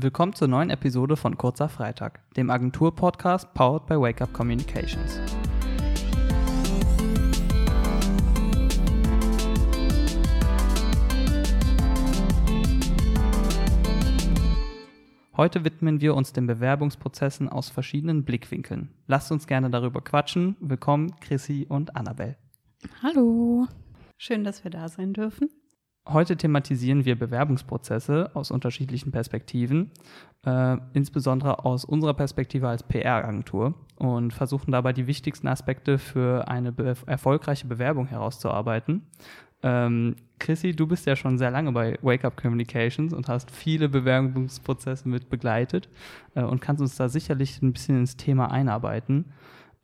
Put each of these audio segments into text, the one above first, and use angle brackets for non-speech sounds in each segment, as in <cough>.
Willkommen zur neuen Episode von Kurzer Freitag, dem Agentur-Podcast powered by Wake Up Communications. Heute widmen wir uns den Bewerbungsprozessen aus verschiedenen Blickwinkeln. Lasst uns gerne darüber quatschen. Willkommen, Chrissy und Annabelle. Hallo. Schön, dass wir da sein dürfen. Heute thematisieren wir Bewerbungsprozesse aus unterschiedlichen Perspektiven, äh, insbesondere aus unserer Perspektive als PR-Agentur und versuchen dabei die wichtigsten Aspekte für eine be erfolgreiche Bewerbung herauszuarbeiten. Ähm, Chrissy, du bist ja schon sehr lange bei Wake Up Communications und hast viele Bewerbungsprozesse mit begleitet äh, und kannst uns da sicherlich ein bisschen ins Thema einarbeiten.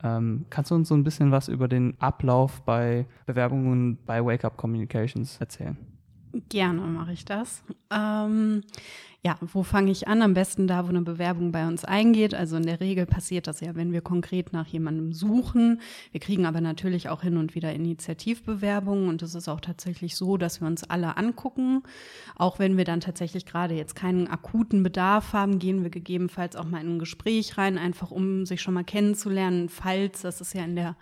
Ähm, kannst du uns so ein bisschen was über den Ablauf bei Bewerbungen bei Wake Up Communications erzählen? Gerne mache ich das. Ähm, ja, wo fange ich an? Am besten da, wo eine Bewerbung bei uns eingeht. Also in der Regel passiert das ja, wenn wir konkret nach jemandem suchen. Wir kriegen aber natürlich auch hin und wieder Initiativbewerbungen und es ist auch tatsächlich so, dass wir uns alle angucken. Auch wenn wir dann tatsächlich gerade jetzt keinen akuten Bedarf haben, gehen wir gegebenenfalls auch mal in ein Gespräch rein, einfach um sich schon mal kennenzulernen, falls, das ist ja in der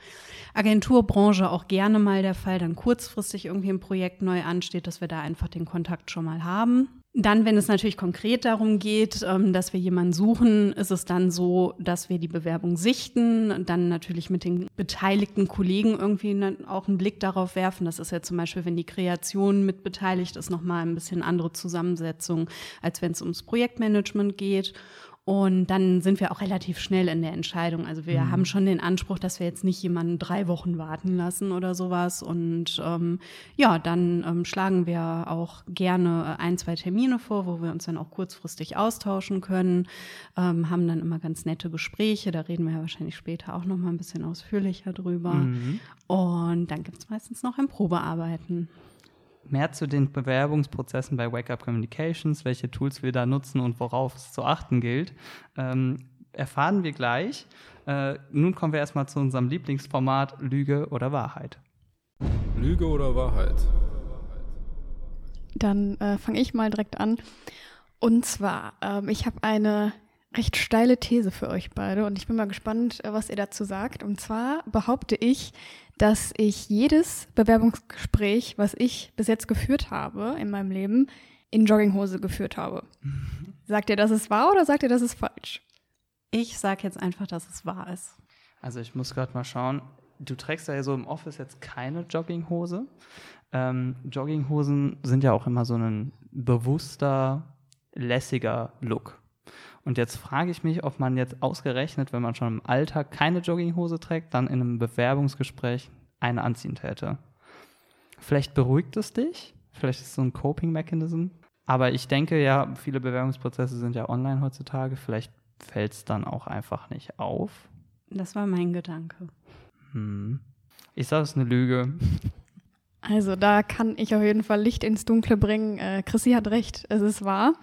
Agenturbranche auch gerne mal der Fall, dann kurzfristig irgendwie ein Projekt neu ansteht, dass wir da einfach den Kontakt schon mal haben. Dann, wenn es natürlich konkret darum geht, ähm, dass wir jemanden suchen, ist es dann so, dass wir die Bewerbung sichten, dann natürlich mit den beteiligten Kollegen irgendwie auch einen Blick darauf werfen. Das ist ja zum Beispiel, wenn die Kreation mit beteiligt ist, nochmal ein bisschen andere Zusammensetzung, als wenn es ums Projektmanagement geht. Und dann sind wir auch relativ schnell in der Entscheidung. Also wir mhm. haben schon den Anspruch, dass wir jetzt nicht jemanden drei Wochen warten lassen oder sowas. Und ähm, ja, dann ähm, schlagen wir auch gerne ein, zwei Termine vor, wo wir uns dann auch kurzfristig austauschen können, ähm, haben dann immer ganz nette Gespräche. Da reden wir ja wahrscheinlich später auch noch mal ein bisschen ausführlicher drüber. Mhm. Und dann gibt es meistens noch ein Probearbeiten mehr zu den Bewerbungsprozessen bei Wake Up Communications, welche Tools wir da nutzen und worauf es zu achten gilt, ähm, erfahren wir gleich. Äh, nun kommen wir erstmal zu unserem Lieblingsformat Lüge oder Wahrheit. Lüge oder Wahrheit? Dann äh, fange ich mal direkt an. Und zwar, ähm, ich habe eine recht steile These für euch beide und ich bin mal gespannt, äh, was ihr dazu sagt. Und zwar behaupte ich, dass ich jedes Bewerbungsgespräch, was ich bis jetzt geführt habe in meinem Leben, in Jogginghose geführt habe. <laughs> Sagt ihr, dass es wahr oder sagt ihr, dass es falsch? Ich sage jetzt einfach, dass es wahr ist. Also ich muss gerade mal schauen. Du trägst ja so im Office jetzt keine Jogginghose. Ähm, Jogginghosen sind ja auch immer so ein bewusster, lässiger Look. Und jetzt frage ich mich, ob man jetzt ausgerechnet, wenn man schon im Alltag keine Jogginghose trägt, dann in einem Bewerbungsgespräch eine anziehen täte. Vielleicht beruhigt es dich, vielleicht ist es so ein Coping-Mechanism. Aber ich denke ja, viele Bewerbungsprozesse sind ja online heutzutage. Vielleicht fällt es dann auch einfach nicht auf. Das war mein Gedanke. Hm. Ich sage, es ist eine Lüge. Also da kann ich auf jeden Fall Licht ins Dunkle bringen. Äh, Chrissy hat recht, es ist wahr.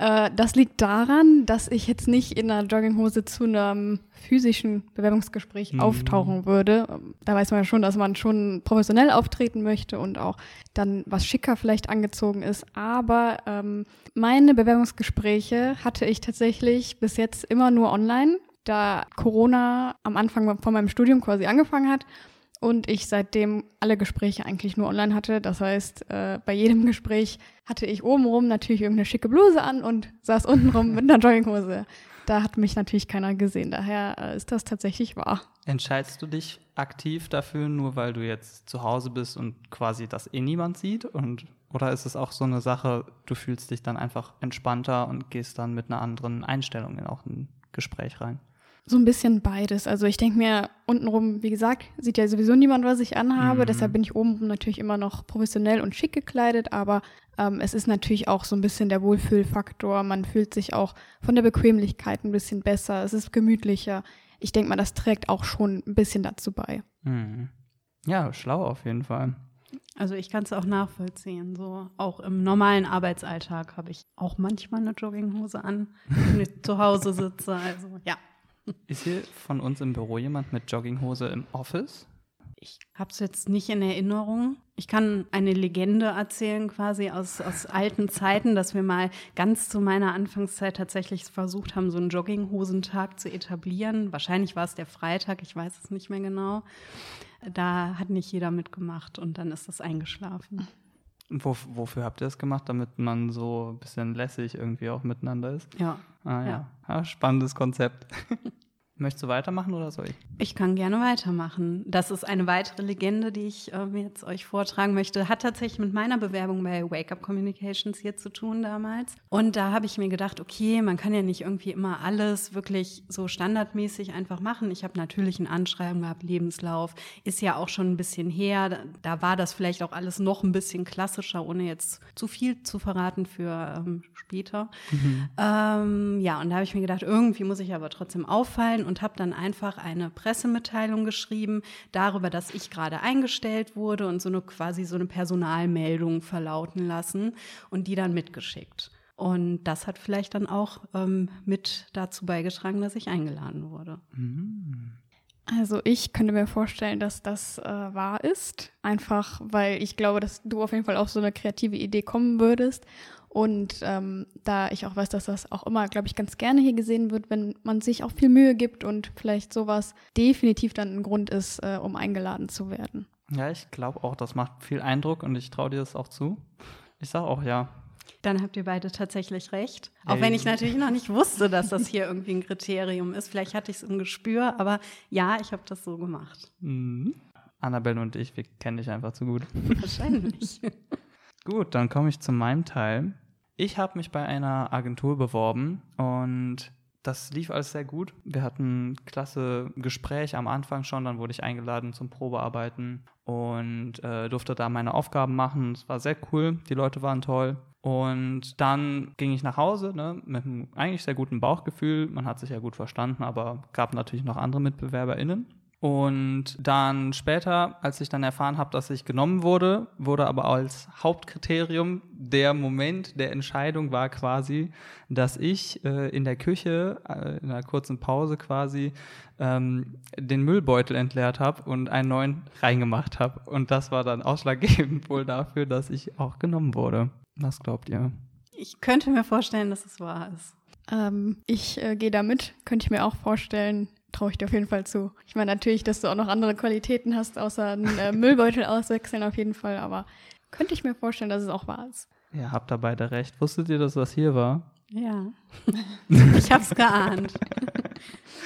Äh, das liegt daran, dass ich jetzt nicht in einer Jogginghose zu einem physischen Bewerbungsgespräch mhm. auftauchen würde. Da weiß man ja schon, dass man schon professionell auftreten möchte und auch dann was schicker vielleicht angezogen ist. Aber ähm, meine Bewerbungsgespräche hatte ich tatsächlich bis jetzt immer nur online, da Corona am Anfang von meinem Studium quasi angefangen hat und ich seitdem alle Gespräche eigentlich nur online hatte. Das heißt, äh, bei jedem <laughs> Gespräch hatte ich obenrum natürlich irgendeine schicke Bluse an und saß untenrum <laughs> mit einer Jogginghose. Da hat mich natürlich keiner gesehen. Daher äh, ist das tatsächlich wahr. Entscheidest du dich aktiv dafür, nur weil du jetzt zu Hause bist und quasi das eh niemand sieht? Und, oder ist es auch so eine Sache, du fühlst dich dann einfach entspannter und gehst dann mit einer anderen Einstellung in auch ein Gespräch rein? So ein bisschen beides. Also ich denke mir, untenrum, wie gesagt, sieht ja sowieso niemand, was ich anhabe. Mhm. Deshalb bin ich obenrum natürlich immer noch professionell und schick gekleidet. Aber ähm, es ist natürlich auch so ein bisschen der Wohlfühlfaktor. Man fühlt sich auch von der Bequemlichkeit ein bisschen besser. Es ist gemütlicher. Ich denke mal, das trägt auch schon ein bisschen dazu bei. Mhm. Ja, schlau auf jeden Fall. Also ich kann es auch nachvollziehen. So auch im normalen Arbeitsalltag habe ich auch manchmal eine Jogginghose an, wenn ich zu Hause sitze. Also ja. <laughs> Ist hier von uns im Büro jemand mit Jogginghose im Office? Ich habe es jetzt nicht in Erinnerung. Ich kann eine Legende erzählen, quasi aus, aus alten Zeiten, dass wir mal ganz zu meiner Anfangszeit tatsächlich versucht haben, so einen Jogginghosentag zu etablieren. Wahrscheinlich war es der Freitag, ich weiß es nicht mehr genau. Da hat nicht jeder mitgemacht und dann ist das eingeschlafen. Wo, wofür habt ihr das gemacht, damit man so ein bisschen lässig irgendwie auch miteinander ist? Ja. Ah ja, Ja. ja spannendes Konzept. <laughs> Möchtest du weitermachen oder soll ich? Ich kann gerne weitermachen. Das ist eine weitere Legende, die ich ähm, jetzt euch vortragen möchte. Hat tatsächlich mit meiner Bewerbung bei Wake Up Communications hier zu tun damals. Und da habe ich mir gedacht, okay, man kann ja nicht irgendwie immer alles wirklich so standardmäßig einfach machen. Ich habe natürlich ein Anschreiben gehabt, Lebenslauf, ist ja auch schon ein bisschen her. Da, war das vielleicht auch alles noch ein bisschen klassischer, ohne jetzt zu viel zu verraten für ähm, später. Ähm, ja, und da habe ich mir gedacht, irgendwie muss ich aber trotzdem auffallen und habe dann einfach eine Pressemitteilung geschrieben darüber, dass ich gerade eingestellt wurde und so eine quasi so eine Personalmeldung verlauten lassen und die dann mitgeschickt. Und das hat vielleicht dann auch ähm, mit dazu beigetragen, dass ich eingeladen wurde. Also ich könnte mir vorstellen, dass das äh, wahr ist. Einfach, weil ich glaube, dass du auf jeden Fall auf so eine kreative Idee kommen würdest. Und ähm, da ich auch weiß, dass das auch immer, glaube ich, ganz gerne hier gesehen wird, wenn man sich auch viel Mühe gibt und vielleicht sowas definitiv dann ein Grund ist, äh, um eingeladen zu werden. Ja, ich glaube auch, das macht viel Eindruck und ich traue dir das auch zu. Ich sage auch ja. Dann habt ihr beide tatsächlich recht. Auch Hey. wenn ich natürlich noch nicht wusste, dass das hier irgendwie ein Kriterium ist. Vielleicht hatte ich es im Gespür, aber ja, ich habe das so gemacht. Mhm. Annabelle und ich, wir kennen dich einfach zu gut. Wahrscheinlich. <laughs> Gut, dann komme ich zu meinem Teil. Ich habe mich bei einer Agentur beworben und das lief alles sehr gut. Wir hatten ein klasse Gespräch am Anfang schon, dann wurde ich eingeladen zum Probearbeiten und äh, durfte da meine Aufgaben machen. Es war sehr cool, die Leute waren toll. Und dann ging ich nach Hause ne, mit einem eigentlich sehr guten Bauchgefühl. Man hat sich ja gut verstanden, aber gab natürlich noch andere MitbewerberInnen. Und dann später, als ich dann erfahren habe, dass ich genommen wurde, wurde aber als Hauptkriterium der Moment der Entscheidung war quasi, dass ich äh, in der Küche äh, in einer kurzen Pause quasi ähm, den Müllbeutel entleert habe und einen neuen reingemacht habe. Und das war dann ausschlaggebend wohl dafür, dass ich auch genommen wurde. Was glaubt ihr? Ich könnte mir vorstellen, dass es wahr ist. Ähm, ich äh, gehe da mit, könnte ich mir auch vorstellen, traue ich dir auf jeden Fall zu. Ich meine natürlich, dass du auch noch andere Qualitäten hast, außer einen äh, <laughs> Müllbeutel auswechseln auf jeden Fall, aber könnte ich mir vorstellen, dass es auch wahr ist. Ihr habt da beide recht. Wusstet ihr, dass das hier war? Ja. <laughs> ich habe es geahnt.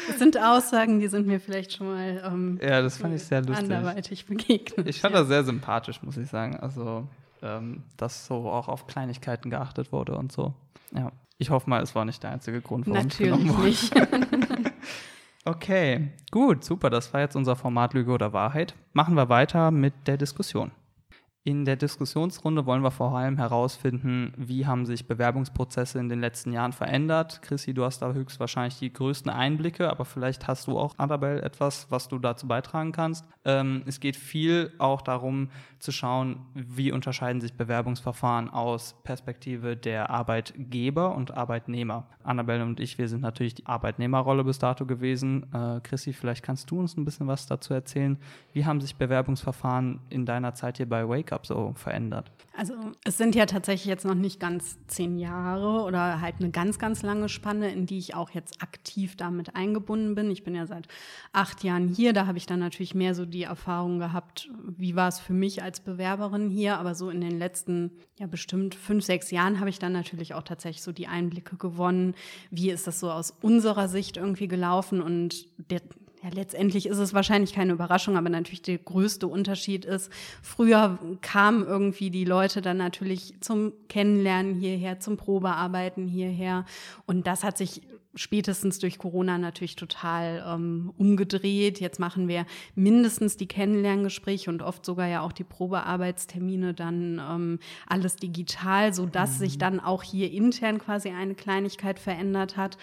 Das sind Aussagen, die sind mir vielleicht schon mal ähm, Ja, das fand ich sehr lustig. anderweitig begegnet. Ich fand ja. das sehr sympathisch, muss ich sagen. Also, ähm, dass so auch auf Kleinigkeiten geachtet wurde und so. Ja. Ich hoffe mal, es war nicht der einzige Grund, warum ich genommen Natürlich wurde. nicht. <laughs> Okay, gut, super. Das war jetzt unser Format Lüge oder Wahrheit. Machen wir weiter mit der Diskussion. In der Diskussionsrunde wollen wir vor allem herausfinden, wie haben sich Bewerbungsprozesse in den letzten Jahren verändert. Chrissy, du hast da höchstwahrscheinlich die größten Einblicke, aber vielleicht hast du auch, Annabelle, etwas, was du dazu beitragen kannst. Ähm, es geht viel auch darum zu schauen, wie unterscheiden sich Bewerbungsverfahren aus Perspektive der Arbeitgeber und Arbeitnehmer. Annabelle und ich, wir sind natürlich die Arbeitnehmerrolle bis dato gewesen. Äh, Chrissy, vielleicht kannst du uns ein bisschen was dazu erzählen. Wie haben sich Bewerbungsverfahren in deiner Zeit hier bei Wake Up so verändert? Also es sind ja tatsächlich jetzt noch nicht ganz zehn Jahre oder halt eine ganz, ganz lange Spanne, in die ich auch jetzt aktiv damit eingebunden bin. Ich bin ja seit acht Jahren hier, da habe ich dann natürlich mehr so die Erfahrung gehabt, wie war es für mich als Bewerberin hier, aber so in den letzten, ja bestimmt fünf, sechs Jahren habe ich dann natürlich auch tatsächlich so die Einblicke gewonnen, wie ist das so aus unserer Sicht irgendwie gelaufen und der, ja, letztendlich ist es wahrscheinlich keine Überraschung, aber natürlich der größte Unterschied ist, früher kamen irgendwie die Leute dann natürlich zum Kennenlernen hierher, zum Probearbeiten hierher. Und das hat sich spätestens durch Corona natürlich total ähm, umgedreht. Jetzt machen wir mindestens die Kennenlerngespräche und oft sogar ja auch die Probearbeitstermine dann ähm, alles digital, so dass sich dann auch hier intern quasi eine Kleinigkeit verändert hat.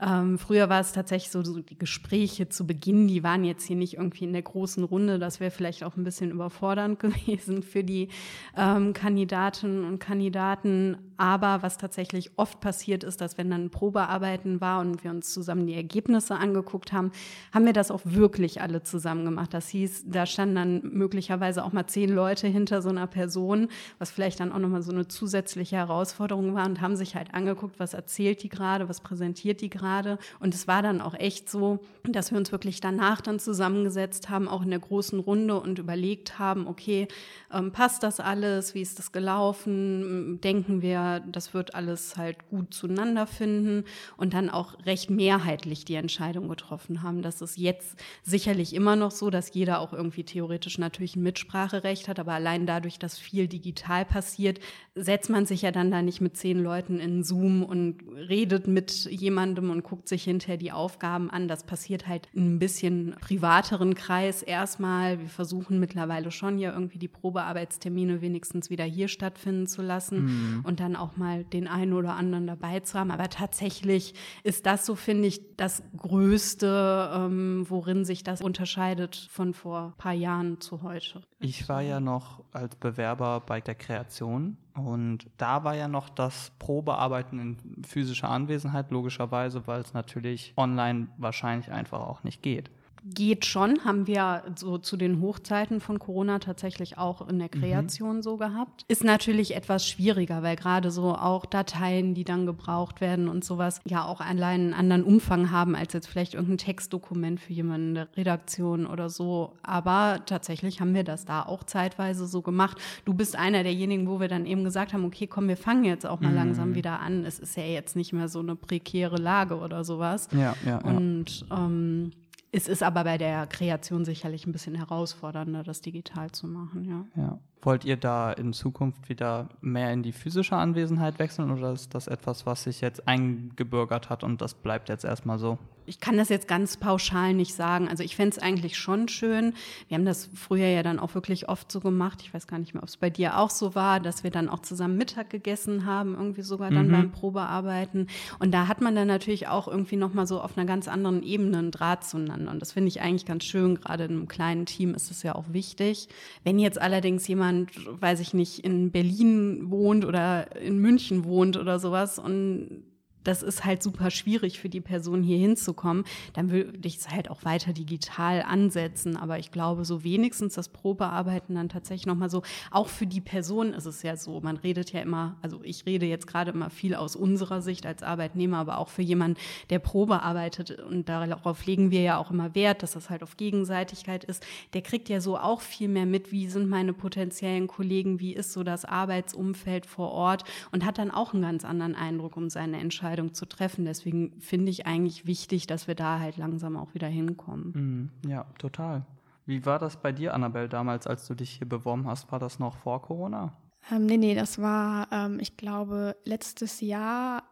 Ähm, früher war es tatsächlich so, so die Gespräche zu Beginn, die waren jetzt hier nicht irgendwie in der großen Runde. Das wäre vielleicht auch ein bisschen überfordernd <laughs> gewesen für die ähm, Kandidatinnen und Kandidaten. Aber was tatsächlich oft passiert ist, dass wenn dann Probearbeiten war und wir uns zusammen die Ergebnisse angeguckt haben, haben wir das auch wirklich alle zusammen gemacht. Das hieß, da standen dann möglicherweise auch mal zehn Leute hinter so einer Person, was vielleicht dann auch nochmal so eine zusätzliche Herausforderung war und haben sich halt angeguckt, was erzählt die gerade, was präsentiert die gerade. Und es war dann auch echt so, dass wir uns wirklich danach dann zusammengesetzt haben, auch in der großen Runde und überlegt haben, okay, ähm, passt das alles? Wie ist das gelaufen? Denken wir, das wird alles halt gut zueinander finden und dann auch recht mehrheitlich die Entscheidung getroffen haben. Das ist jetzt sicherlich immer noch so, dass jeder auch irgendwie theoretisch natürlich ein Mitspracherecht hat, aber allein dadurch, dass viel digital passiert, setzt man sich ja dann da nicht mit zehn Leuten in Zoom und redet mit jemandem und guckt sich hinterher die Aufgaben an. Das passiert halt in ein bisschen privateren Kreis erstmal. Wir versuchen mittlerweile schon ja irgendwie die Probearbeitstermine wenigstens wieder hier stattfinden zu lassen mhm. und dann auch mal den einen oder anderen dabei zu haben. Aber tatsächlich ist das so, finde ich, das Größte, ähm, worin sich das unterscheidet von vor ein paar Jahren zu heute. Ich war ja noch als Bewerber bei der Kreation und da war ja noch das Probearbeiten in physischer Anwesenheit, logischerweise, weil es natürlich online wahrscheinlich einfach auch nicht geht geht schon, haben wir so zu den Hochzeiten von Corona tatsächlich auch in der mhm. Kreation mhm. so gehabt. Ist natürlich etwas schwieriger, weil gerade so auch Dateien, die dann gebraucht werden und sowas, ja auch allein einen anderen Umfang haben als jetzt vielleicht irgendein Textdokument für jemanden in der Redaktion oder so. Aber tatsächlich haben wir das da auch zeitweise so gemacht. Du bist einer derjenigen, wo wir dann eben gesagt haben, okay, komm, wir fangen jetzt auch mal mhm. langsam wieder an. Es ist ja jetzt nicht mehr so eine prekäre Lage oder sowas. Ja, ja. ja. Und ähm, es ist aber bei der Kreation sicherlich ein bisschen herausfordernder, das digital zu machen, ja. ja. Wollt ihr da in Zukunft wieder mehr in die physische Anwesenheit wechseln oder ist das etwas, was sich jetzt eingebürgert hat und das bleibt jetzt erstmal so? ich kann das jetzt ganz pauschal nicht sagen. Also ich fände es eigentlich schon schön. Wir haben das früher ja dann auch wirklich oft so gemacht. Ich weiß gar nicht mehr, ob es bei dir auch so war, dass wir dann auch zusammen Mittag gegessen haben, irgendwie sogar dann mhm. beim Probearbeiten. Und da hat man dann natürlich auch irgendwie nochmal so auf einer ganz anderen Ebene einen Draht zueinander. Und das finde ich eigentlich ganz schön. Gerade in einem kleinen Team ist es ja auch wichtig. Wenn jetzt allerdings jemand, weiß ich nicht, in Berlin wohnt oder in München wohnt oder sowas und das ist halt super schwierig für die Person hier hinzukommen, dann würde ich es halt auch weiter digital ansetzen. Aber ich glaube, so wenigstens das Probearbeiten dann tatsächlich nochmal so, auch für die Person ist es ja so, man redet ja immer, also ich rede jetzt gerade immer viel aus unserer Sicht als Arbeitnehmer, aber auch für jemanden, der Probe arbeitet. Und darauf legen wir ja auch immer Wert, dass das halt auf Gegenseitigkeit ist, der kriegt ja so auch viel mehr mit, wie sind meine potenziellen Kollegen, wie ist so das Arbeitsumfeld vor Ort und hat dann auch einen ganz anderen Eindruck um seine Entscheidung Entscheidung zu treffen. Deswegen finde ich eigentlich wichtig, dass wir da halt langsam auch wieder hinkommen. Mhm. Ja, total. Wie war das bei dir, Annabelle, damals, als du dich hier beworben hast? War das noch vor Corona? Ähm, nee, nee, das war, ähm, ich glaube, letztes Jahr,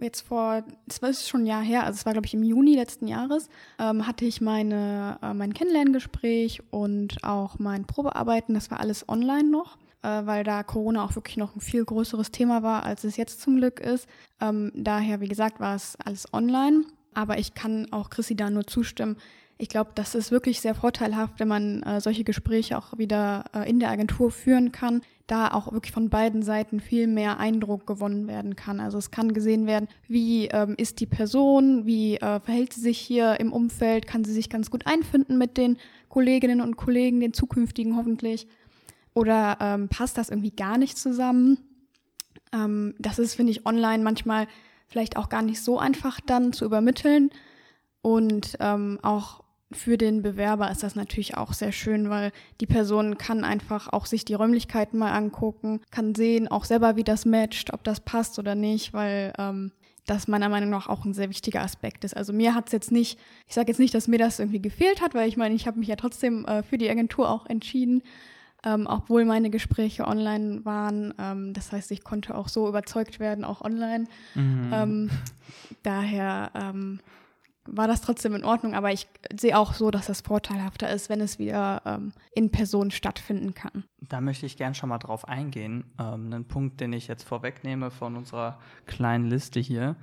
jetzt vor, das war schon ein Jahr her, also es war, glaube ich, im Juni letzten Jahres, ähm, hatte ich meine, äh, mein Kennenlerngespräch und auch mein Probearbeiten, das war alles online noch weil da Corona auch wirklich noch ein viel größeres Thema war, als es jetzt zum Glück ist. Ähm, daher, wie gesagt, war es alles online. Aber ich kann auch Chrissy da nur zustimmen. Ich glaube, das ist wirklich sehr vorteilhaft, wenn man äh, solche Gespräche auch wieder äh, in der Agentur führen kann, da auch wirklich von beiden Seiten viel mehr Eindruck gewonnen werden kann. Also es kann gesehen werden, wie ähm, ist die Person, wie äh, verhält sie sich hier im Umfeld, kann sie sich ganz gut einfinden mit den Kolleginnen und Kollegen, den zukünftigen hoffentlich. Oder ähm, passt das irgendwie gar nicht zusammen? Ähm, das ist, finde ich, online manchmal vielleicht auch gar nicht so einfach dann zu übermitteln. Und ähm, auch für den Bewerber ist das natürlich auch sehr schön, weil die Person kann einfach auch sich die Räumlichkeiten mal angucken, kann sehen auch selber, wie das matcht, ob das passt oder nicht, weil ähm, das meiner Meinung nach auch ein sehr wichtiger Aspekt ist. Also mir hat es jetzt nicht, ich sage jetzt nicht, dass mir das irgendwie gefehlt hat, weil ich meine, ich habe mich ja trotzdem äh, für die Agentur auch entschieden ähm, obwohl meine Gespräche online waren. Ähm, das heißt, ich konnte auch so überzeugt werden, auch online. Mhm. Ähm, daher ähm, war das trotzdem in Ordnung, aber ich sehe auch so, dass das vorteilhafter ist, wenn es wieder ähm, in Person stattfinden kann. Da möchte ich gern schon mal drauf eingehen. Ähm, einen Punkt, den ich jetzt vorwegnehme von unserer kleinen Liste hier.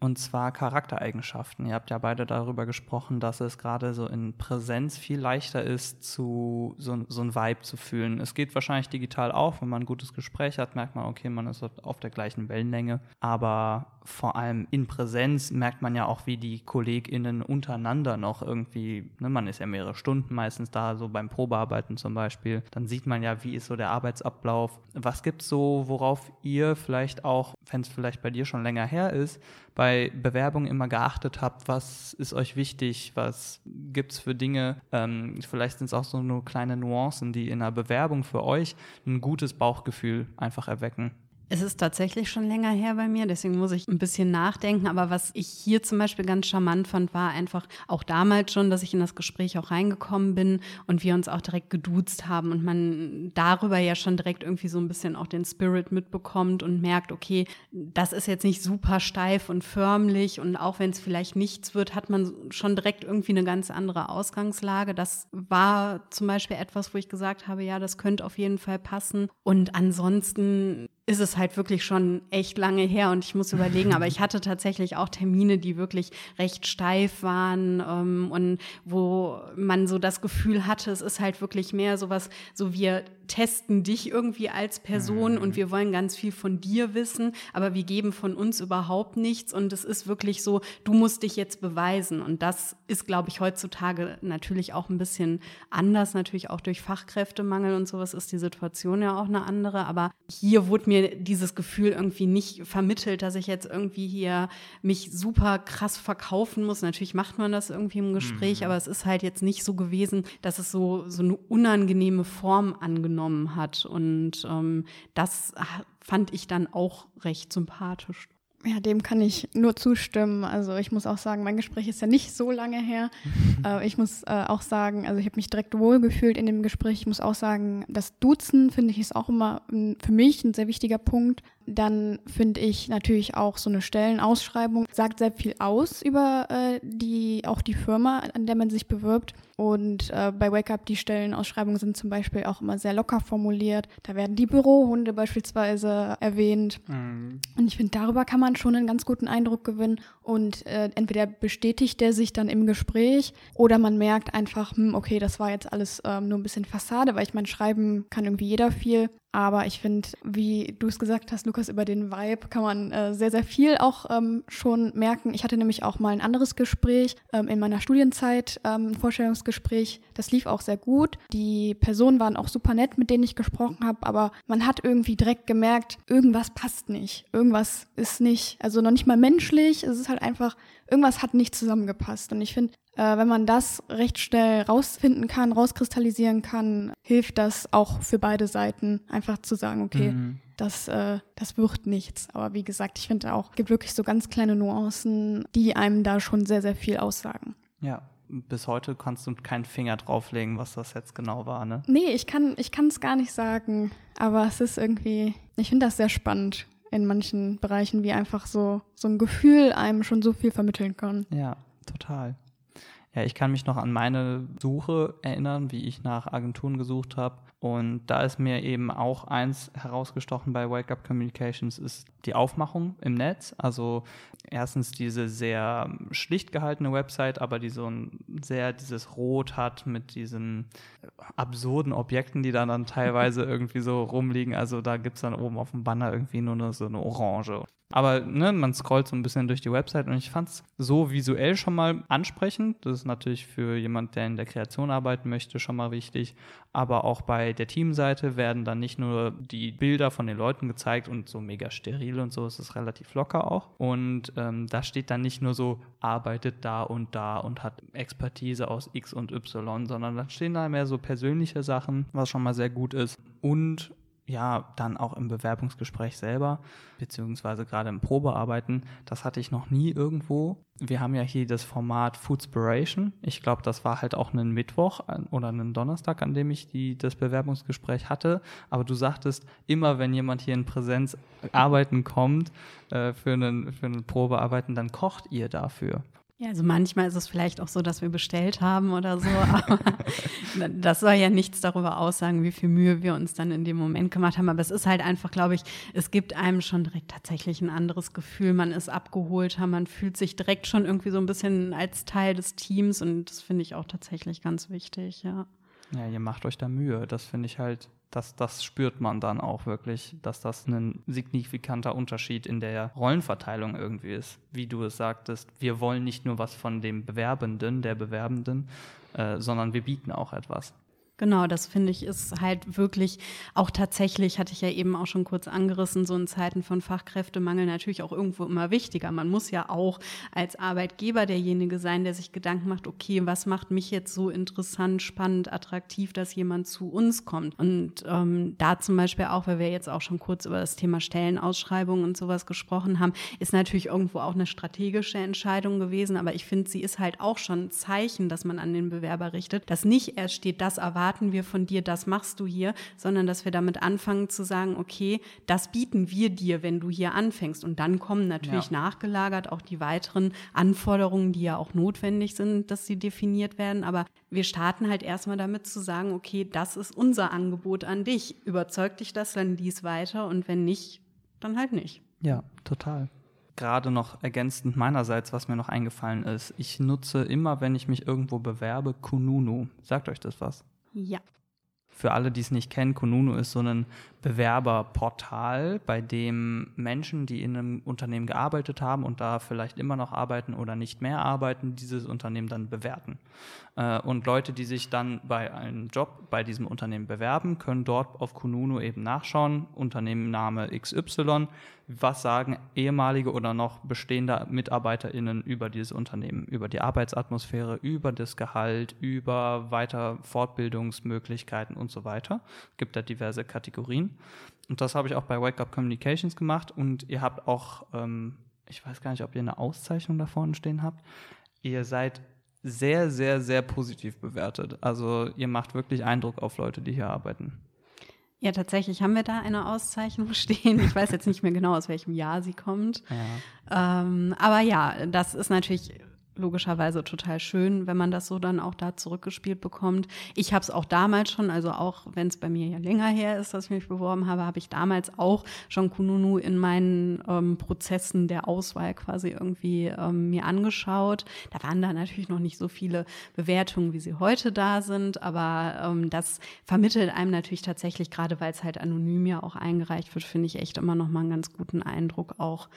Und zwar Charaktereigenschaften. Ihr habt ja beide darüber gesprochen, dass es gerade so in Präsenz viel leichter ist, zu so, so ein Vibe zu fühlen. Es geht wahrscheinlich digital auch, wenn man ein gutes Gespräch hat, merkt man, okay, man ist auf der gleichen Wellenlänge. Aber vor allem in Präsenz merkt man ja auch, wie die KollegInnen untereinander noch irgendwie, ne, man ist ja mehrere Stunden meistens da, so beim Probearbeiten zum Beispiel. Dann sieht man ja, wie ist so der Arbeitsablauf. Was gibt es so, worauf ihr vielleicht auch, wenn es vielleicht bei dir schon länger her ist, bei Bewerbungen immer geachtet habt, was ist euch wichtig, was gibt es für Dinge, ähm, vielleicht sind es auch so nur kleine Nuancen, die in einer Bewerbung für euch ein gutes Bauchgefühl einfach erwecken. Es ist tatsächlich schon länger her bei mir, deswegen muss ich ein bisschen nachdenken. Aber was ich hier zum Beispiel ganz charmant fand, war einfach auch damals schon, dass ich in das Gespräch auch reingekommen bin und wir uns auch direkt geduzt haben und man darüber ja schon direkt irgendwie so ein bisschen auch den Spirit mitbekommt und merkt, okay, das ist jetzt nicht super steif und förmlich und auch wenn es vielleicht nichts wird, hat man schon direkt irgendwie eine ganz andere Ausgangslage. Das war zum Beispiel etwas, wo ich gesagt habe, ja, das könnte auf jeden Fall passen. Und ansonsten ist es halt wirklich schon echt lange her und ich muss überlegen, aber ich <laughs> hatte tatsächlich auch Termine, die wirklich recht steif waren ähm, und wo man so das Gefühl hatte, es ist halt wirklich mehr sowas, so wir testen dich irgendwie als Person mhm. und wir wollen ganz viel von dir wissen, aber wir geben von uns überhaupt nichts und es ist wirklich so, du musst dich jetzt beweisen und das ist, glaube ich, heutzutage natürlich auch ein bisschen anders, natürlich auch durch Fachkräftemangel und sowas ist die Situation ja auch eine andere, aber hier wurde mir dieses Gefühl irgendwie nicht vermittelt, dass ich jetzt irgendwie hier mich super krass verkaufen muss. Natürlich macht man das irgendwie im Gespräch, mhm. aber es ist halt jetzt nicht so gewesen, dass es so, so eine unangenehme Form angenommen genommen hat. Und ähm, das fand ich dann auch recht sympathisch. Ja, dem kann ich nur zustimmen. Also ich muss auch sagen, mein Gespräch ist ja nicht so lange her. <laughs> äh, ich muss äh, auch sagen, also ich habe mich direkt wohlgefühlt in dem Gespräch. Ich muss auch sagen, das Duzen finde ich ist auch immer für mich ein sehr wichtiger Punkt. Dann finde ich natürlich auch so eine Stellenausschreibung sagt sehr viel aus über äh, die auch die Firma, an der man sich bewirbt. Und äh, bei Wake Up die Stellenausschreibungen sind zum Beispiel auch immer sehr locker formuliert. Da werden die Bürohunde beispielsweise erwähnt. Mhm. Und ich finde, darüber kann man schon einen ganz guten Eindruck gewinnen. Und äh, entweder bestätigt der sich dann im Gespräch oder man merkt einfach, hm, okay, das war jetzt alles ähm, nur ein bisschen Fassade, weil ich meine, schreiben kann irgendwie jeder viel. Aber ich finde, wie du es gesagt hast, Lukas, über den Vibe kann man äh, sehr, sehr viel auch ähm, schon merken. Ich hatte nämlich auch mal ein anderes Gespräch ähm, in meiner Studienzeit, ähm, ein Vorstellungsgespräch. Das lief auch sehr gut. Die Personen waren auch super nett, mit denen ich gesprochen habe, aber man hat irgendwie direkt gemerkt, irgendwas passt nicht. Irgendwas ist nicht, also noch nicht mal menschlich. Es ist halt einfach, irgendwas hat nicht zusammengepasst. Und ich finde, äh, wenn man das recht schnell rausfinden kann, rauskristallisieren kann, hilft das auch für beide Seiten, einfach zu sagen, okay, mhm. das, äh, das wird nichts. Aber wie gesagt, ich finde auch, es gibt wirklich so ganz kleine Nuancen, die einem da schon sehr, sehr viel aussagen. Ja, bis heute kannst du keinen Finger drauflegen, was das jetzt genau war, ne? Nee, ich kann ich es gar nicht sagen. Aber es ist irgendwie, ich finde das sehr spannend in manchen Bereichen, wie einfach so, so ein Gefühl einem schon so viel vermitteln kann. Ja, total. Ja, ich kann mich noch an meine Suche erinnern, wie ich nach Agenturen gesucht habe. Und da ist mir eben auch eins herausgestochen bei Wake Up Communications, ist die Aufmachung im Netz. Also erstens diese sehr schlicht gehaltene Website, aber die so ein sehr dieses Rot hat mit diesen absurden Objekten, die dann, dann teilweise <laughs> irgendwie so rumliegen. Also da gibt es dann oben auf dem Banner irgendwie nur so eine Orange. Aber ne, man scrollt so ein bisschen durch die Website und ich fand es so visuell schon mal ansprechend. Das ist natürlich für jemand, der in der Kreation arbeiten möchte, schon mal wichtig. Aber auch bei der Teamseite werden dann nicht nur die Bilder von den Leuten gezeigt und so mega steril und so, es ist relativ locker auch. Und ähm, da steht dann nicht nur so, arbeitet da und da und hat Expertise aus X und Y, sondern dann stehen da mehr so persönliche Sachen, was schon mal sehr gut ist. Und ja, dann auch im Bewerbungsgespräch selber, beziehungsweise gerade im Probearbeiten, das hatte ich noch nie irgendwo. Wir haben ja hier das Format Foodspiration. Ich glaube, das war halt auch ein Mittwoch oder einen Donnerstag, an dem ich die, das Bewerbungsgespräch hatte. Aber du sagtest, immer wenn jemand hier in Präsenz arbeiten kommt, äh, für, einen, für einen Probearbeiten, dann kocht ihr dafür. Ja, also manchmal ist es vielleicht auch so, dass wir bestellt haben oder so, <laughs> aber das soll ja nichts darüber aussagen, wie viel Mühe wir uns dann in dem Moment gemacht haben. Aber es ist halt einfach, glaube ich, es gibt einem schon direkt tatsächlich ein anderes Gefühl. Man ist abgeholter, man fühlt sich direkt schon irgendwie so ein bisschen als Teil des Teams und das finde ich auch tatsächlich ganz wichtig, ja. Ja, ihr macht euch da Mühe. Das finde ich halt das, das spürt man dann auch wirklich, dass das ein signifikanter Unterschied in der Rollenverteilung irgendwie ist. Wie du es sagtest, wir wollen nicht nur was von dem Bewerbenden, der Bewerbenden, äh, sondern wir bieten auch etwas. Genau, das finde ich ist halt wirklich auch tatsächlich, hatte ich ja eben auch schon kurz angerissen, so in Zeiten von Fachkräftemangel natürlich auch irgendwo immer wichtiger. Man muss ja auch als Arbeitgeber derjenige sein, der sich Gedanken macht, okay, was macht mich jetzt so interessant, spannend, attraktiv, dass jemand zu uns kommt. Und ähm, da zum Beispiel auch, weil wir jetzt auch schon kurz über das Thema Stellenausschreibungen und sowas gesprochen haben, ist natürlich irgendwo auch eine strategische Entscheidung gewesen. Aber ich finde, sie ist halt auch schon ein Zeichen, dass man an den Bewerber richtet, dass nicht erst steht, das erwartet erwarten wir von dir, das machst du hier, sondern dass wir damit anfangen zu sagen, okay, das bieten wir dir, wenn du hier anfängst. Und dann kommen natürlich ja. nachgelagert auch die weiteren Anforderungen, die ja auch notwendig sind, dass sie definiert werden. Aber wir starten halt erstmal damit zu sagen, okay, das ist unser Angebot an dich. Überzeugt dich das, dann lies weiter und wenn nicht, dann halt nicht. Ja, total gerade noch ergänzend meinerseits, was mir noch eingefallen ist. Ich nutze immer, wenn ich mich irgendwo bewerbe, Kununu. Sagt euch das was? Ja. Für alle, die es nicht kennen, Kununu ist so ein Bewerberportal, bei dem Menschen, die in einem Unternehmen gearbeitet haben und da vielleicht immer noch arbeiten oder nicht mehr arbeiten, dieses Unternehmen dann bewerten. Äh, und Leute, die sich dann bei einem Job bei diesem Unternehmen bewerben, können dort auf Kununu eben nachschauen, Unternehmenname XY, was sagen ehemalige oder noch bestehende MitarbeiterInnen über dieses Unternehmen, über die Arbeitsatmosphäre, über das Gehalt, über weiter Fortbildungsmöglichkeiten und so weiter. Es gibt da diverse Kategorien. Und das habe ich auch bei Wake Up Communications gemacht. Und ihr habt auch, ähm, ich weiß gar nicht, ob ihr eine Auszeichnung da vorne stehen habt. Ihr seid sehr, sehr, sehr positiv bewertet. Also ihr macht wirklich Eindruck auf Leute, die hier arbeiten. Ja, tatsächlich haben wir da eine Auszeichnung <laughs> stehen. Ich weiß jetzt nicht mehr genau, aus welchem Jahr sie kommt. Ja. Ähm, aber ja, das ist natürlich logischerweise total schön, wenn man das so dann auch da zurückgespielt bekommt. Ich habe es auch damals schon, also auch wenn es bei mir ja länger her ist, dass ich mich beworben habe, habe ich damals auch schon Kununu in meinen ähm, Prozessen der Auswahl quasi irgendwie ähm, mir angeschaut. Da waren da natürlich noch nicht so viele Bewertungen, wie sie heute da sind, aber ähm, das vermittelt einem natürlich tatsächlich, gerade weil es halt anonym ja auch eingereicht wird, finde ich echt immer noch mal einen ganz guten Eindruck auch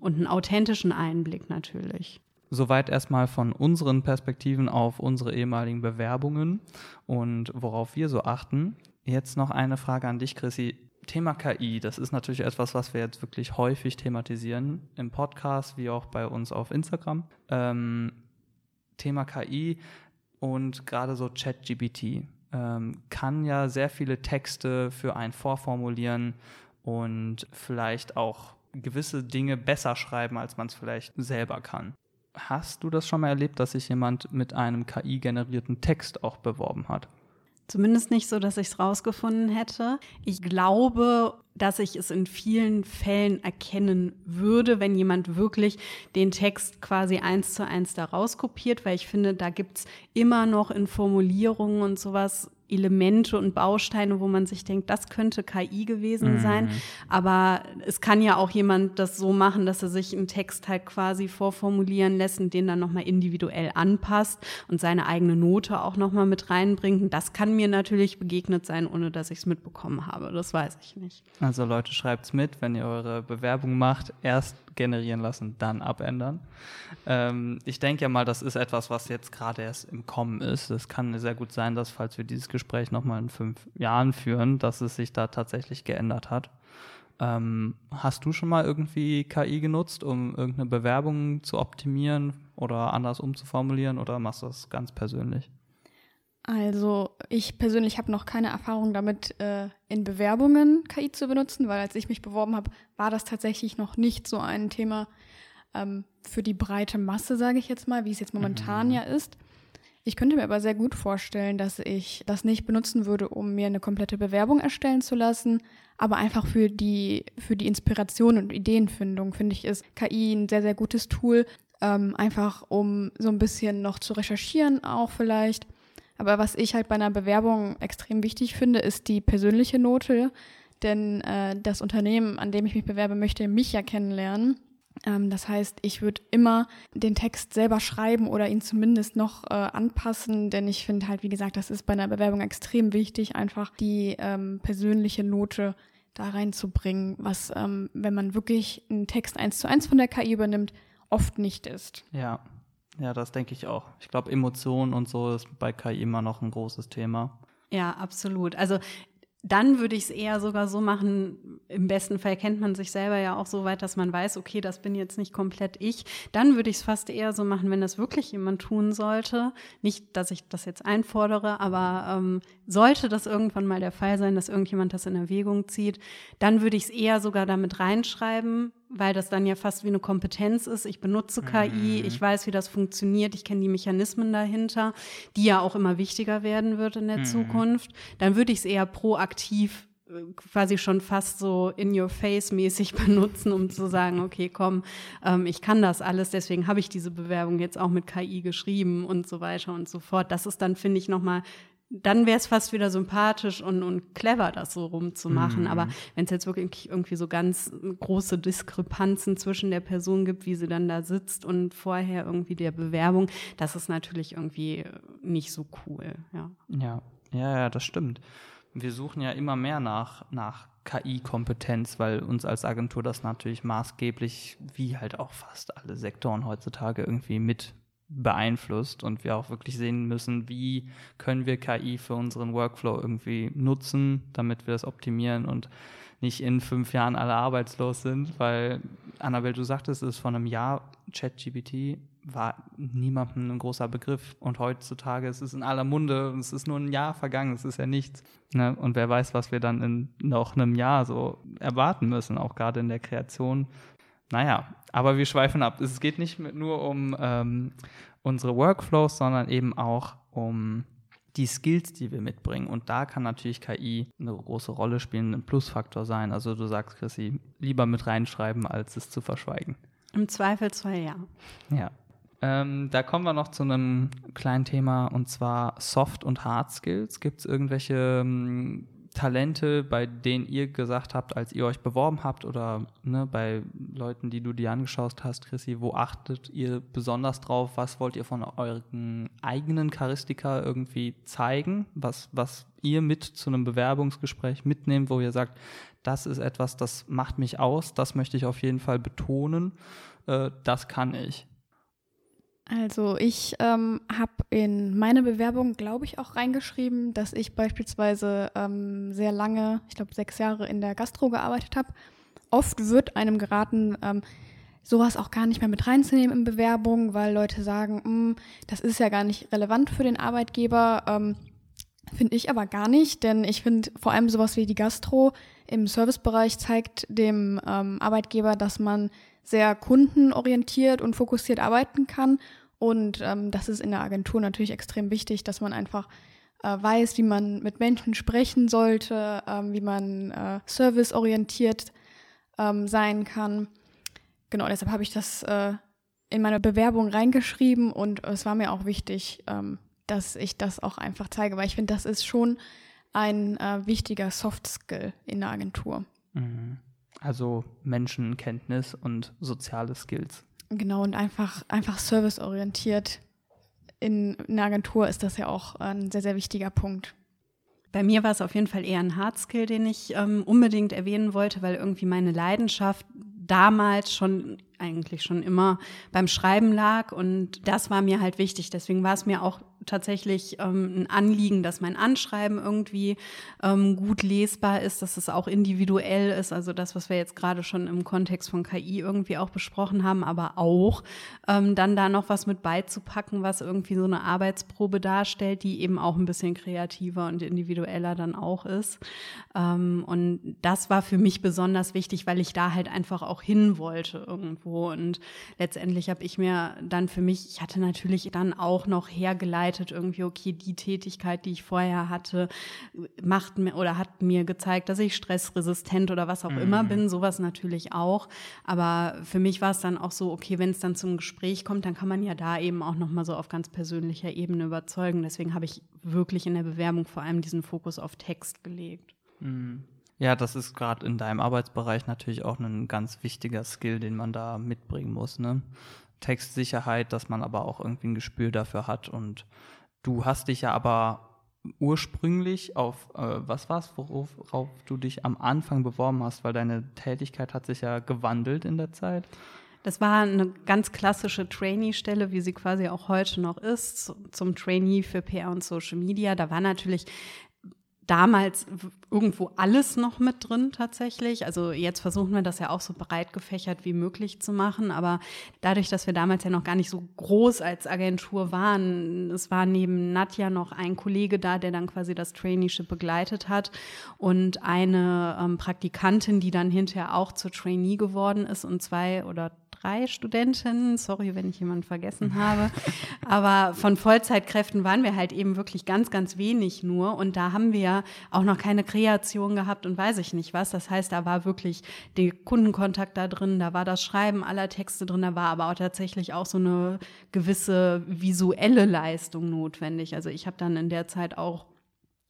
und einen authentischen Einblick natürlich. Soweit erstmal von unseren Perspektiven auf unsere ehemaligen Bewerbungen und worauf wir so achten. Jetzt noch eine Frage an dich, Chrissy. Thema KI, das ist natürlich etwas, was wir jetzt wirklich häufig thematisieren im Podcast wie auch bei uns auf Instagram. Ähm, Thema KI und gerade so ChatGPT ähm, kann ja sehr viele Texte für einen vorformulieren und vielleicht auch gewisse Dinge besser schreiben, als man es vielleicht selber kann. Hast du das schon mal erlebt, dass sich jemand mit einem KI-generierten Text auch beworben hat? Zumindest nicht so, dass ich es rausgefunden hätte. Ich glaube, dass ich es in vielen Fällen erkennen würde, wenn jemand wirklich den Text quasi eins zu eins da rauskopiert, weil ich finde, da gibt es immer noch in Formulierungen und sowas Elemente und Bausteine, wo man sich denkt, das könnte KI gewesen mhm. sein. Aber es kann ja auch jemand das so machen, dass er sich einen Text halt quasi vorformulieren lässt und den dann nochmal individuell anpasst und seine eigene Note auch nochmal mit reinbringt. Und das kann mir natürlich begegnet sein, ohne dass ich es mitbekommen habe. Das weiß ich nicht. Also Leute, schreibt es mit, wenn ihr eure Bewerbung macht. Erst generieren lassen, dann abändern. Ähm, ich denke ja mal, das ist etwas, was jetzt gerade erst im Kommen ist. Es kann sehr gut sein, dass, falls wir dieses Gespräch nochmal in fünf Jahren führen, dass es sich da tatsächlich geändert hat. Ähm, hast du schon mal irgendwie KI genutzt, um irgendeine Bewerbung zu optimieren oder anders umzuformulieren oder machst du das ganz persönlich? Also ich persönlich habe noch keine Erfahrung damit, äh, in Bewerbungen KI zu benutzen, weil als ich mich beworben habe, war das tatsächlich noch nicht so ein Thema ähm, für die breite Masse, sage ich jetzt mal, wie es jetzt momentan mhm. ja ist. Ich könnte mir aber sehr gut vorstellen, dass ich das nicht benutzen würde, um mir eine komplette Bewerbung erstellen zu lassen, aber einfach für die, für die Inspiration und Ideenfindung finde ich ist KI ein sehr, sehr gutes Tool, ähm, einfach um so ein bisschen noch zu recherchieren auch vielleicht. Aber was ich halt bei einer Bewerbung extrem wichtig finde, ist die persönliche Note, denn äh, das Unternehmen, an dem ich mich bewerbe, möchte mich ja kennenlernen. Ähm, das heißt, ich würde immer den Text selber schreiben oder ihn zumindest noch äh, anpassen, denn ich finde halt, wie gesagt, das ist bei einer Bewerbung extrem wichtig, einfach die ähm, persönliche Note da reinzubringen, was, ähm, wenn man wirklich einen Text eins zu eins von der KI übernimmt, oft nicht ist. Ja, ja, das denke ich auch. Ich glaube, Emotionen und so ist bei KI immer noch ein großes Thema. Ja, absolut. Also dann würde ich es eher sogar so machen, im besten Fall kennt man sich selber ja auch so weit, dass man weiß, okay, das bin jetzt nicht komplett ich. Dann würde ich es fast eher so machen, wenn das wirklich jemand tun sollte. Nicht, dass ich das jetzt einfordere, aber ähm, sollte das irgendwann mal der Fall sein, dass irgendjemand das in Erwägung zieht, dann würde ich es eher sogar damit reinschreiben, weil das dann ja fast wie eine Kompetenz ist. Ich benutze KI, mhm. ich weiß, wie das funktioniert, ich kenne die Mechanismen dahinter, die ja auch immer wichtiger werden wird in der mhm. Zukunft. Dann würde ich es eher proaktiv quasi schon fast so in your face mäßig <laughs> benutzen, um zu sagen, okay, komm, ähm, ich kann das alles, deswegen habe ich diese Bewerbung jetzt auch mit KI geschrieben und so weiter und so fort. Das ist dann, finde ich, nochmal dann wäre es fast wieder sympathisch und, und clever, das so rumzumachen. Mhm. Aber wenn es jetzt wirklich irgendwie so ganz große Diskrepanzen zwischen der Person gibt, wie sie dann da sitzt und vorher irgendwie der Bewerbung, das ist natürlich irgendwie nicht so cool. Ja, ja, ja, ja das stimmt. Wir suchen ja immer mehr nach, nach KI-Kompetenz, weil uns als Agentur das natürlich maßgeblich, wie halt auch fast alle Sektoren heutzutage irgendwie mit beeinflusst und wir auch wirklich sehen müssen, wie können wir KI für unseren Workflow irgendwie nutzen, damit wir das optimieren und nicht in fünf Jahren alle arbeitslos sind, weil Annabelle, du sagtest, es ist vor einem Jahr ChatGPT war niemandem ein großer Begriff und heutzutage ist es in aller Munde und es ist nur ein Jahr vergangen, es ist ja nichts. Ne? Und wer weiß, was wir dann in noch einem Jahr so erwarten müssen, auch gerade in der Kreation naja, aber wir schweifen ab. Es geht nicht nur um ähm, unsere Workflows, sondern eben auch um die Skills, die wir mitbringen. Und da kann natürlich KI eine große Rolle spielen, ein Plusfaktor sein. Also du sagst, Chrissy, lieber mit reinschreiben, als es zu verschweigen. Im Zweifelsfall ja. Ja. Ähm, da kommen wir noch zu einem kleinen Thema und zwar Soft- und Hard Skills. Gibt es irgendwelche ähm, Talente, bei denen ihr gesagt habt, als ihr euch beworben habt oder ne, bei Leuten, die du dir angeschaut hast, Chrissy, wo achtet ihr besonders drauf? Was wollt ihr von euren eigenen Charistika irgendwie zeigen? Was, was ihr mit zu einem Bewerbungsgespräch mitnehmt, wo ihr sagt, das ist etwas, das macht mich aus, das möchte ich auf jeden Fall betonen, äh, das kann ich. Also ich ähm, habe in meine Bewerbung, glaube ich, auch reingeschrieben, dass ich beispielsweise ähm, sehr lange, ich glaube sechs Jahre in der Gastro gearbeitet habe. Oft wird einem geraten, ähm, sowas auch gar nicht mehr mit reinzunehmen in Bewerbungen, weil Leute sagen, hm, das ist ja gar nicht relevant für den Arbeitgeber. Ähm, finde ich aber gar nicht, denn ich finde vor allem sowas wie die Gastro im Servicebereich zeigt dem ähm, Arbeitgeber, dass man sehr kundenorientiert und fokussiert arbeiten kann und ähm, das ist in der Agentur natürlich extrem wichtig, dass man einfach äh, weiß, wie man mit Menschen sprechen sollte, ähm, wie man äh, serviceorientiert ähm, sein kann. Genau, deshalb habe ich das äh, in meine Bewerbung reingeschrieben und es war mir auch wichtig, ähm, dass ich das auch einfach zeige, weil ich finde, das ist schon ein äh, wichtiger Soft Skill in der Agentur. Mhm. Also Menschenkenntnis und soziale Skills. Genau, und einfach, einfach serviceorientiert. In einer Agentur ist das ja auch ein sehr, sehr wichtiger Punkt. Bei mir war es auf jeden Fall eher ein Hardskill, den ich ähm, unbedingt erwähnen wollte, weil irgendwie meine Leidenschaft damals schon eigentlich schon immer beim Schreiben lag und das war mir halt wichtig. Deswegen war es mir auch tatsächlich ähm, ein Anliegen, dass mein Anschreiben irgendwie ähm, gut lesbar ist, dass es auch individuell ist. Also das, was wir jetzt gerade schon im Kontext von KI irgendwie auch besprochen haben, aber auch ähm, dann da noch was mit beizupacken, was irgendwie so eine Arbeitsprobe darstellt, die eben auch ein bisschen kreativer und individueller dann auch ist. Ähm, und das war für mich besonders wichtig, weil ich da halt einfach auch hin wollte irgendwo. Und letztendlich habe ich mir dann für mich, ich hatte natürlich dann auch noch hergeleitet, begleitet, irgendwie, okay, die Tätigkeit, die ich vorher hatte, macht mir oder hat mir gezeigt, dass ich stressresistent oder was auch mhm. immer bin, sowas natürlich auch. Aber für mich war es dann auch so, okay, wenn es dann zum Gespräch kommt, dann kann man ja da eben auch nochmal so auf ganz persönlicher Ebene überzeugen. Deswegen habe ich wirklich in der Bewerbung vor allem diesen Fokus auf Text gelegt. Mhm. Ja, das ist gerade in deinem Arbeitsbereich natürlich auch ein ganz wichtiger Skill, den man da mitbringen muss. Ne? Textsicherheit, dass man aber auch irgendwie ein Gespür dafür hat. Und du hast dich ja aber ursprünglich auf, äh, was war es, worauf du dich am Anfang beworben hast, weil deine Tätigkeit hat sich ja gewandelt in der Zeit. Das war eine ganz klassische Trainee-Stelle, wie sie quasi auch heute noch ist, zum Trainee für PR und Social Media. Da war natürlich damals irgendwo alles noch mit drin tatsächlich. Also jetzt versuchen wir das ja auch so breit gefächert wie möglich zu machen. Aber dadurch, dass wir damals ja noch gar nicht so groß als Agentur waren, es war neben Nadja noch ein Kollege da, der dann quasi das Traineeship begleitet hat und eine ähm, Praktikantin, die dann hinterher auch zur Trainee geworden ist und zwei oder drei Studentinnen, sorry, wenn ich jemanden vergessen habe, aber von Vollzeitkräften waren wir halt eben wirklich ganz, ganz wenig nur und da haben wir auch noch keine Kreation gehabt und weiß ich nicht was. Das heißt, da war wirklich der Kundenkontakt da drin, da war das Schreiben aller Texte drin, da war aber auch tatsächlich auch so eine gewisse visuelle Leistung notwendig. Also ich habe dann in der Zeit auch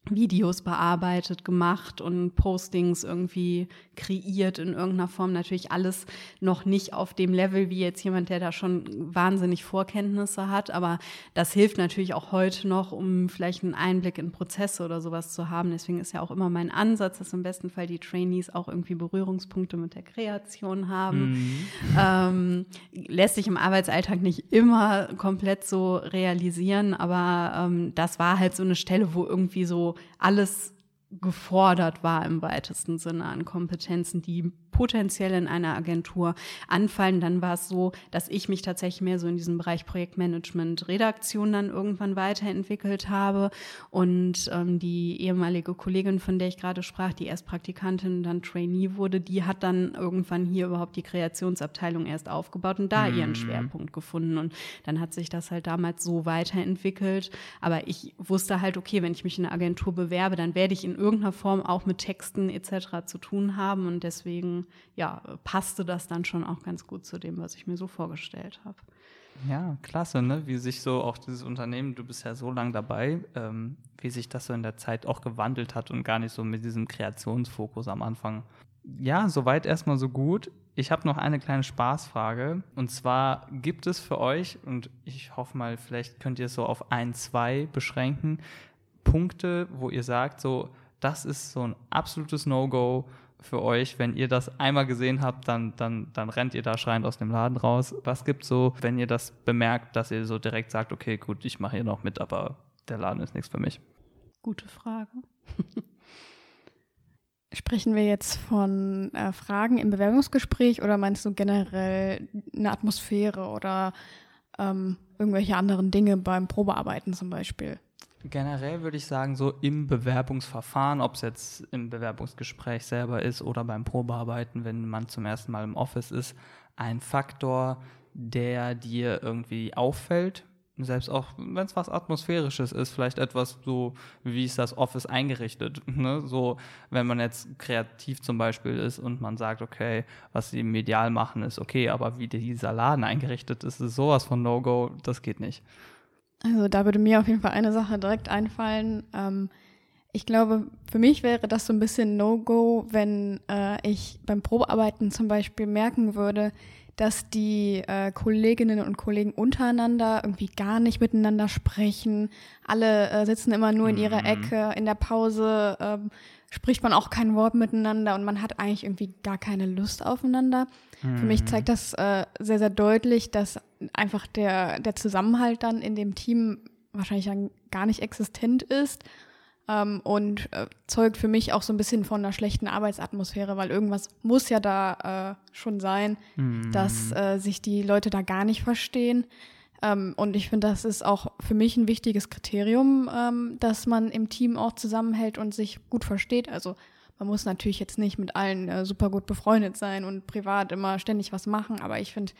Videos bearbeitet, gemacht und Postings irgendwie kreiert in irgendeiner Form. Natürlich alles noch nicht auf dem Level wie jetzt jemand, der da schon wahnsinnig Vorkenntnisse hat. Aber das hilft natürlich auch heute noch, um vielleicht einen Einblick in Prozesse oder sowas zu haben. Deswegen ist ja auch immer mein Ansatz, dass im besten Fall die Trainees auch irgendwie Berührungspunkte mit der Kreation haben. Mhm. Ähm, lässt sich im Arbeitsalltag nicht immer komplett so realisieren, aber ähm, das war halt so eine Stelle, wo irgendwie so alles gefordert war im weitesten Sinne an Kompetenzen, die potenziell in einer Agentur anfallen. Dann war es so, dass ich mich tatsächlich mehr so in diesem Bereich Projektmanagement, Redaktion dann irgendwann weiterentwickelt habe und ähm, die ehemalige Kollegin, von der ich gerade sprach, die erst Praktikantin, dann Trainee wurde, die hat dann irgendwann hier überhaupt die Kreationsabteilung erst aufgebaut und da mhm. ihren Schwerpunkt gefunden und dann hat sich das halt damals so weiterentwickelt. Aber ich wusste halt, okay, wenn ich mich in eine Agentur bewerbe, dann werde ich in irgendeiner Form auch mit Texten etc. zu tun haben und deswegen ja, passte das dann schon auch ganz gut zu dem, was ich mir so vorgestellt habe. Ja, klasse, ne? wie sich so auch dieses Unternehmen, du bist ja so lange dabei, ähm, wie sich das so in der Zeit auch gewandelt hat und gar nicht so mit diesem Kreationsfokus am Anfang. Ja, soweit erstmal so gut. Ich habe noch eine kleine Spaßfrage. Und zwar gibt es für euch, und ich hoffe mal, vielleicht könnt ihr es so auf ein, zwei beschränken, Punkte, wo ihr sagt, so, das ist so ein absolutes No-Go, für euch, wenn ihr das einmal gesehen habt, dann, dann, dann rennt ihr da schreiend aus dem Laden raus. Was gibt so, wenn ihr das bemerkt, dass ihr so direkt sagt, okay, gut, ich mache hier noch mit, aber der Laden ist nichts für mich? Gute Frage. <laughs> Sprechen wir jetzt von äh, Fragen im Bewerbungsgespräch oder meinst du generell eine Atmosphäre oder ähm, irgendwelche anderen Dinge beim Probearbeiten zum Beispiel? Generell würde ich sagen, so im Bewerbungsverfahren, ob es jetzt im Bewerbungsgespräch selber ist oder beim Probearbeiten, wenn man zum ersten Mal im Office ist, ein Faktor, der dir irgendwie auffällt, selbst auch wenn es was Atmosphärisches ist, vielleicht etwas so, wie ist das Office eingerichtet. <laughs> Ne? So, wenn man jetzt kreativ zum Beispiel ist und man sagt, okay, was sie medial machen, ist okay, aber wie dieser Laden eingerichtet ist, ist sowas von No-Go, das geht nicht. Also da würde mir auf jeden Fall eine Sache direkt einfallen. Ähm, ich glaube, für mich wäre das so ein bisschen No-Go, wenn äh, ich beim Probearbeiten zum Beispiel merken würde, dass die äh, Kolleginnen und Kollegen untereinander irgendwie gar nicht miteinander sprechen. Alle äh, sitzen immer nur in ihrer mhm. Ecke. In der Pause ähm, spricht man auch kein Wort miteinander und man hat eigentlich irgendwie gar keine Lust aufeinander. Mhm. Für mich zeigt das äh, sehr, sehr deutlich, dass einfach der, der Zusammenhalt dann in dem Team wahrscheinlich dann gar nicht existent ist ähm, und äh, zeugt für mich auch so ein bisschen von einer schlechten Arbeitsatmosphäre, weil irgendwas muss ja da äh, schon sein, mhm. dass äh, sich die Leute da gar nicht verstehen. Ähm, und ich finde, das ist auch für mich ein wichtiges Kriterium, ähm, dass man im Team auch zusammenhält und sich gut versteht. Also man muss natürlich jetzt nicht mit allen äh, super gut befreundet sein und privat immer ständig was machen, aber ich finde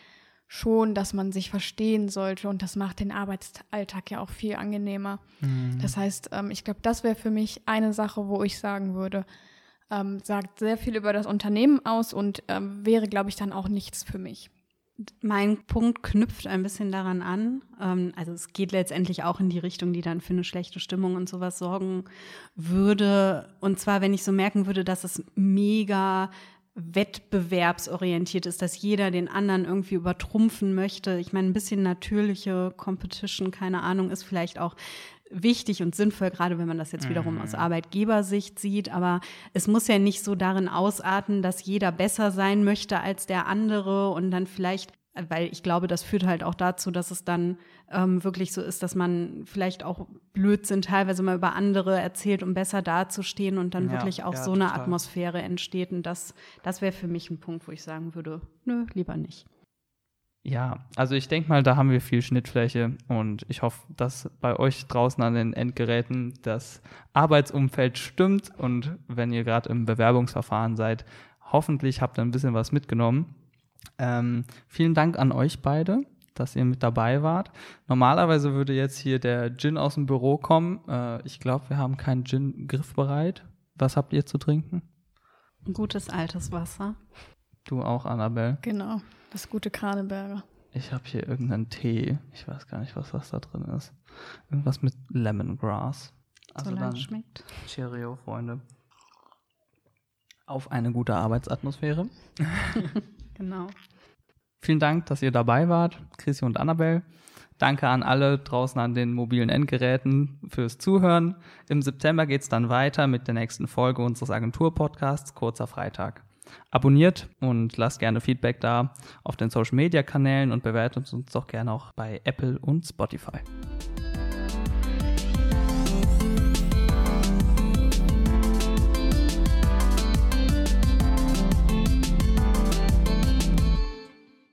schon, dass man sich verstehen sollte und das macht den Arbeitsalltag ja auch viel angenehmer. Mhm. Das heißt, ähm, ich glaube, das wäre für mich eine Sache, wo ich sagen würde, ähm, sagt sehr viel über das Unternehmen aus und ähm, wäre, glaube ich, dann auch nichts für mich. Mein Punkt knüpft ein bisschen daran an. Ähm, also es geht letztendlich auch in die Richtung, die dann für eine schlechte Stimmung und sowas sorgen würde. Und zwar, wenn ich so merken würde, dass es mega wettbewerbsorientiert ist, dass jeder den anderen irgendwie übertrumpfen möchte. Ich meine, ein bisschen natürliche Competition, keine Ahnung, ist vielleicht auch wichtig und sinnvoll, gerade wenn man das jetzt wiederum aus mhm. Arbeitgebersicht sieht. Aber es muss ja nicht so darin ausarten, dass jeder besser sein möchte als der andere und dann vielleicht weil ich glaube, das führt halt auch dazu, dass es dann ähm, wirklich so ist, dass man vielleicht auch Blödsinn teilweise mal über andere erzählt, um besser dazustehen und dann ja, wirklich auch ja, so eine Atmosphäre entsteht. Und das, das wäre für mich ein Punkt, wo ich sagen würde, nö, lieber nicht. Ja, also ich denke mal, da haben wir viel Schnittfläche und ich hoffe, dass bei euch draußen an den Endgeräten das Arbeitsumfeld stimmt und wenn ihr gerade im Bewerbungsverfahren seid, hoffentlich habt ihr ein bisschen was mitgenommen. Ähm, vielen Dank an euch beide, dass ihr mit dabei wart. Normalerweise würde jetzt hier der Gin aus dem Büro kommen. Äh, ich glaube, wir haben keinen Gin griffbereit. Was habt ihr zu trinken? Gutes altes Wasser. Du auch, Annabelle? Genau, das gute Kraneberger. Ich habe hier irgendeinen Tee. Ich weiß gar nicht, was das da drin ist. Irgendwas mit Lemongrass. Also so dann schmeckt. Cheerio, Freunde. Auf eine gute Arbeitsatmosphäre. <laughs> Genau. Vielen Dank, dass ihr dabei wart, Chrissy und Annabelle. Danke an alle draußen an den mobilen Endgeräten fürs Zuhören. Im September geht es dann weiter mit der nächsten Folge unseres Agentur-Podcasts Kurzer Freitag. Abonniert und lasst gerne Feedback da auf den Social-Media-Kanälen und bewertet uns doch gerne auch bei Apple und Spotify.